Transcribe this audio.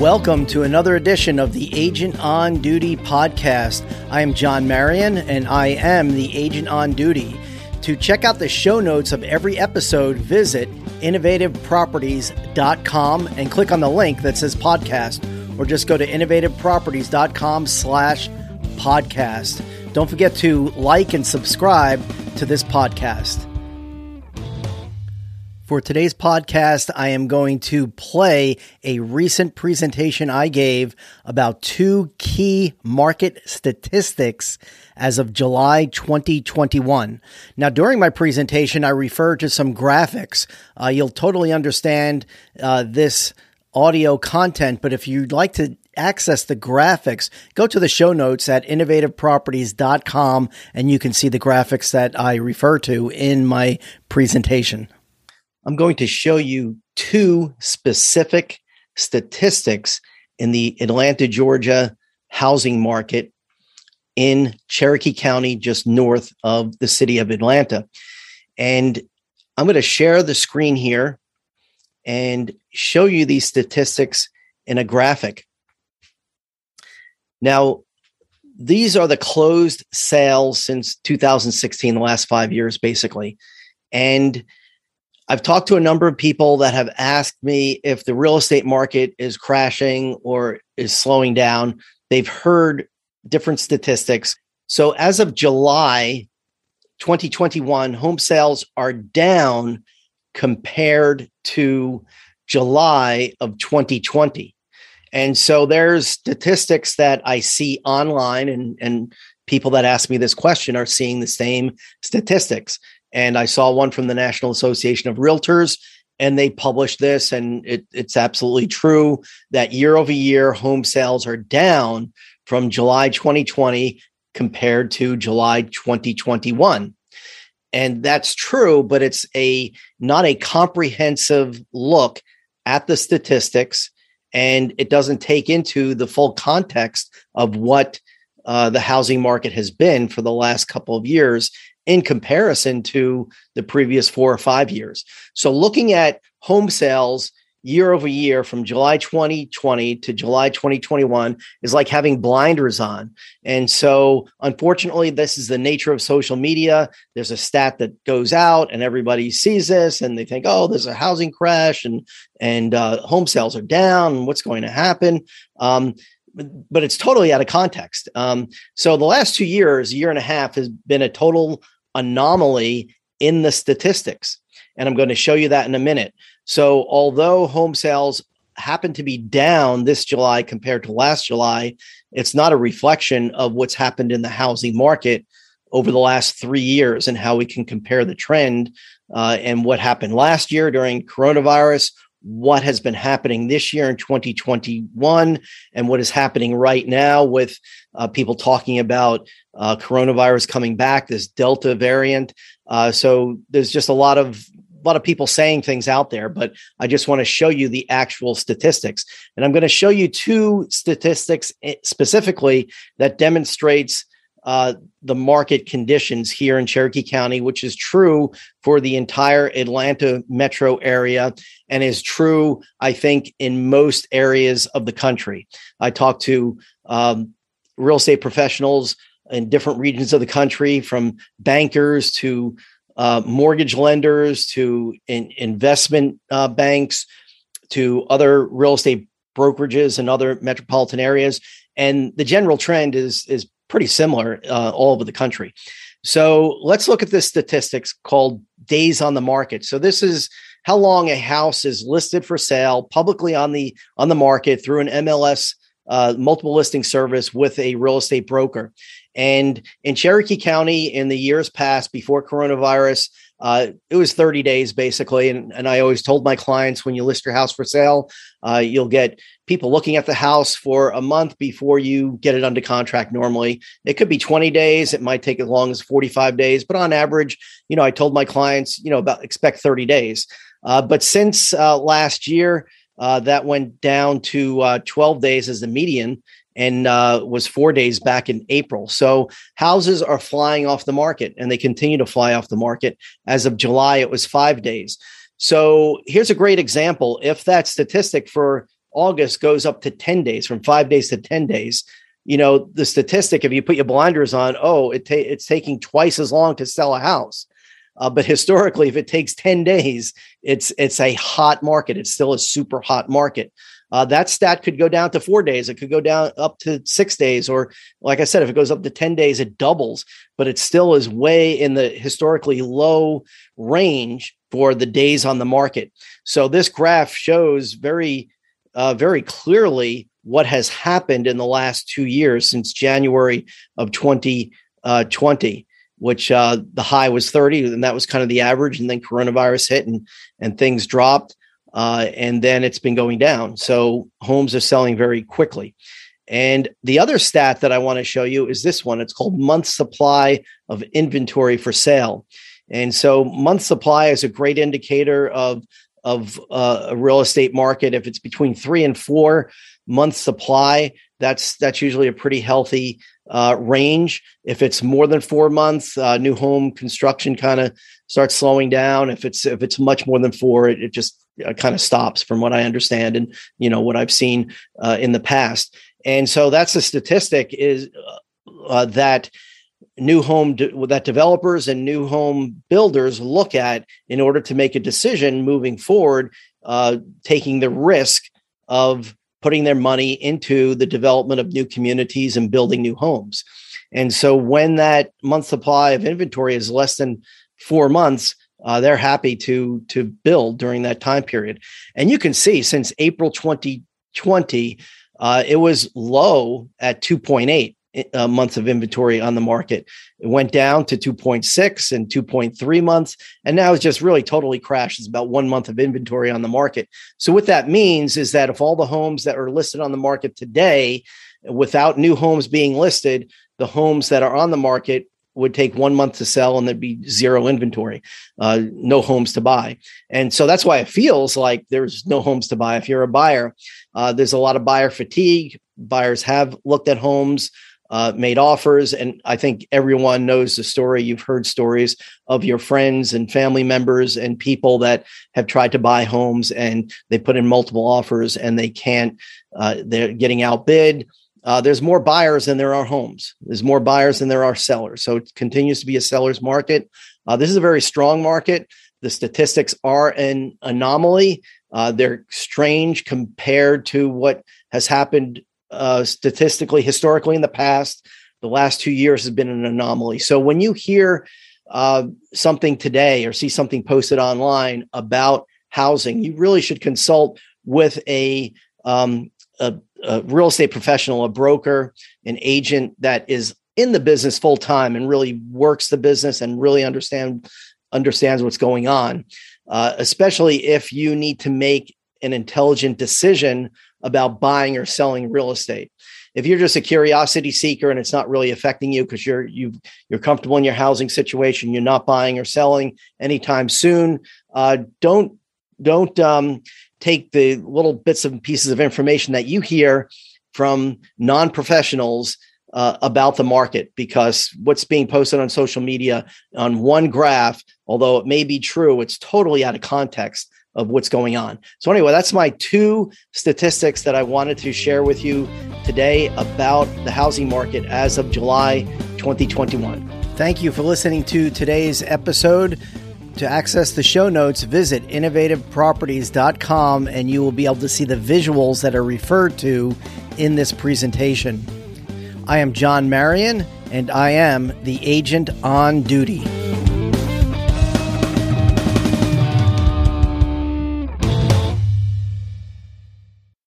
Welcome to another edition of the Agent on Duty podcast. I am John Marion and I am the Agent on Duty. To check out the show notes of every episode, visit innovativeproperties.com and click on the link that says podcast or just go to innovativeproperties.com slash podcast. Don't forget to like and subscribe to this podcast. For today's podcast, I am going to play a recent presentation I gave about two key market statistics as of July 2021. Now, during my presentation, I referred to some graphics. Uh, you'll totally understand uh, this audio content, but if you'd like to access the graphics, go to the show notes at innovativeproperties.com and you can see the graphics that I refer to in my presentation. I'm going to show you two specific statistics in the Atlanta, Georgia housing market in Cherokee County, just north of the city of Atlanta. And I'm going to share the screen here and show you these statistics in a graphic. Now, these are the closed sales since 2016, the last five years, basically. And I've talked to a number of people that have asked me if the real estate market is crashing or is slowing down. They've heard different statistics. So as of July 2021, home sales are down compared to July of 2020. And so there's statistics that I see online and, and people that ask me this question are seeing the same statistics. And I saw one from the National Association of Realtors, and they published this, and it, it's absolutely true that year over year, home sales are down from July 2020 compared to July 2021. And that's true, but it's a not a comprehensive look at the statistics, and it doesn't take into the full context of what uh, the housing market has been for the last couple of years in comparison to the previous four or five years. So looking at home sales year over year from July 2020 to July 2021 is like having blinders on. And so, unfortunately, this is the nature of social media. There's a stat that goes out, and everybody sees this, and they think, "Oh, there's a housing crash, and and uh, home sales are down. What's going to happen?" Um, but it's totally out of context. Um, so the last two years, year and a half, has been a total anomaly in the statistics. And I'm going to show you that in a minute. So, although home sales happen to be down this July compared to last July, it's not a reflection of what's happened in the housing market over the last three years and how we can compare the trend uh, and what happened last year during coronavirus what has been happening this year in 2021 and what is happening right now with uh, people talking about uh, coronavirus coming back, this Delta variant. Uh, so there's just a lot of a lot of people saying things out there, but I just want to show you the actual statistics. And I'm going to show you two statistics eh, specifically that demonstrates uh, the market conditions here in Cherokee County, which is true for the entire Atlanta metro area and is true, I think, in most areas of the country. I talked to um, real estate professionals in different regions of the country, from bankers to uh, mortgage lenders to in, investment uh, banks to other real estate brokerages and other metropolitan areas. And the general trend is is pretty similar uh, all over the country. So let's look at this statistics called days on the market. So this is how long a house is listed for sale publicly on the on the market through an MLS uh, multiple listing service with a real estate broker. And in Cherokee County, in the years past before coronavirus, uh, it was 30 days basically. And, and I always told my clients when you list your house for sale, uh, you'll get people looking at the house for a month before you get it under contract normally. It could be 20 days, it might take as long as 45 days, but on average, you know, I told my clients, you know, about expect 30 days. Uh, but since uh, last year, uh, that went down to uh, 12 days as the median and uh, was four days back in April. So houses are flying off the market and they continue to fly off the market. As of July, it was five days. So here's a great example. If that statistic for August goes up to 10 days, from five days to 10 days. You know, the statistic, if you put your blinders on, oh, it ta- it's taking twice as long to sell a house. Uh, but historically, if it takes 10 days, it's it's a hot market. It's still a super hot market. Uh, that stat could go down to four days. It could go down up to six days, or like I said, if it goes up to 10 days, it doubles, but it still is way in the historically low range for the days on the market. So this graph shows very, uh, very clearly what has happened in the last two years since January of 2020, uh, which uh, the high was 30, and that was kind of the average. And then coronavirus hit and, and things dropped. Uh, and then it's been going down. So homes are selling very quickly. And the other stat that I want to show you is this one. It's called month supply of inventory for sale. And so month supply is a great indicator of of uh, a real estate market. If it's between three and four months supply, that's that's usually a pretty healthy uh, range. If it's more than four months, uh, new home construction kind of starts slowing down. If it's if it's much more than four, it, it just uh, kind of stops, from what I understand, and you know what I've seen uh, in the past. And so that's a statistic is uh, that new home de- that developers and new home builders look at in order to make a decision moving forward, uh, taking the risk of putting their money into the development of new communities and building new homes. And so when that month supply of inventory is less than four months, uh, they're happy to to build during that time period. And you can see since April 2020, uh, it was low at 2.8 uh, months of inventory on the market. It went down to 2.6 and 2.3 months, and now it's just really totally crashed. It's about one month of inventory on the market. So, what that means is that if all the homes that are listed on the market today, without new homes being listed, the homes that are on the market would take one month to sell and there'd be zero inventory, uh, no homes to buy. And so that's why it feels like there's no homes to buy. If you're a buyer, uh, there's a lot of buyer fatigue. Buyers have looked at homes uh, made offers. And I think everyone knows the story. You've heard stories of your friends and family members and people that have tried to buy homes and they put in multiple offers and they can't, uh, they're getting outbid. Uh, there's more buyers than there are homes. There's more buyers than there are sellers. So it continues to be a seller's market. Uh, this is a very strong market. The statistics are an anomaly. Uh, they're strange compared to what has happened uh, statistically, historically in the past. The last two years has been an anomaly. So when you hear uh, something today or see something posted online about housing, you really should consult with a, um, a, a real estate professional, a broker, an agent that is in the business full time and really works the business and really understand understands what's going on. Uh, especially if you need to make an intelligent decision about buying or selling real estate. If you're just a curiosity seeker and it's not really affecting you because you're you you're comfortable in your housing situation, you're not buying or selling anytime soon, uh, don't don't um, take the little bits and pieces of information that you hear from non-professionals uh, about the market because what's being posted on social media on one graph, although it may be true, it's totally out of context of what's going on. So, anyway, that's my two statistics that I wanted to share with you today about the housing market as of July 2021. Thank you for listening to today's episode. To access the show notes, visit innovativeproperties.com and you will be able to see the visuals that are referred to in this presentation. I am John Marion and I am the agent on duty.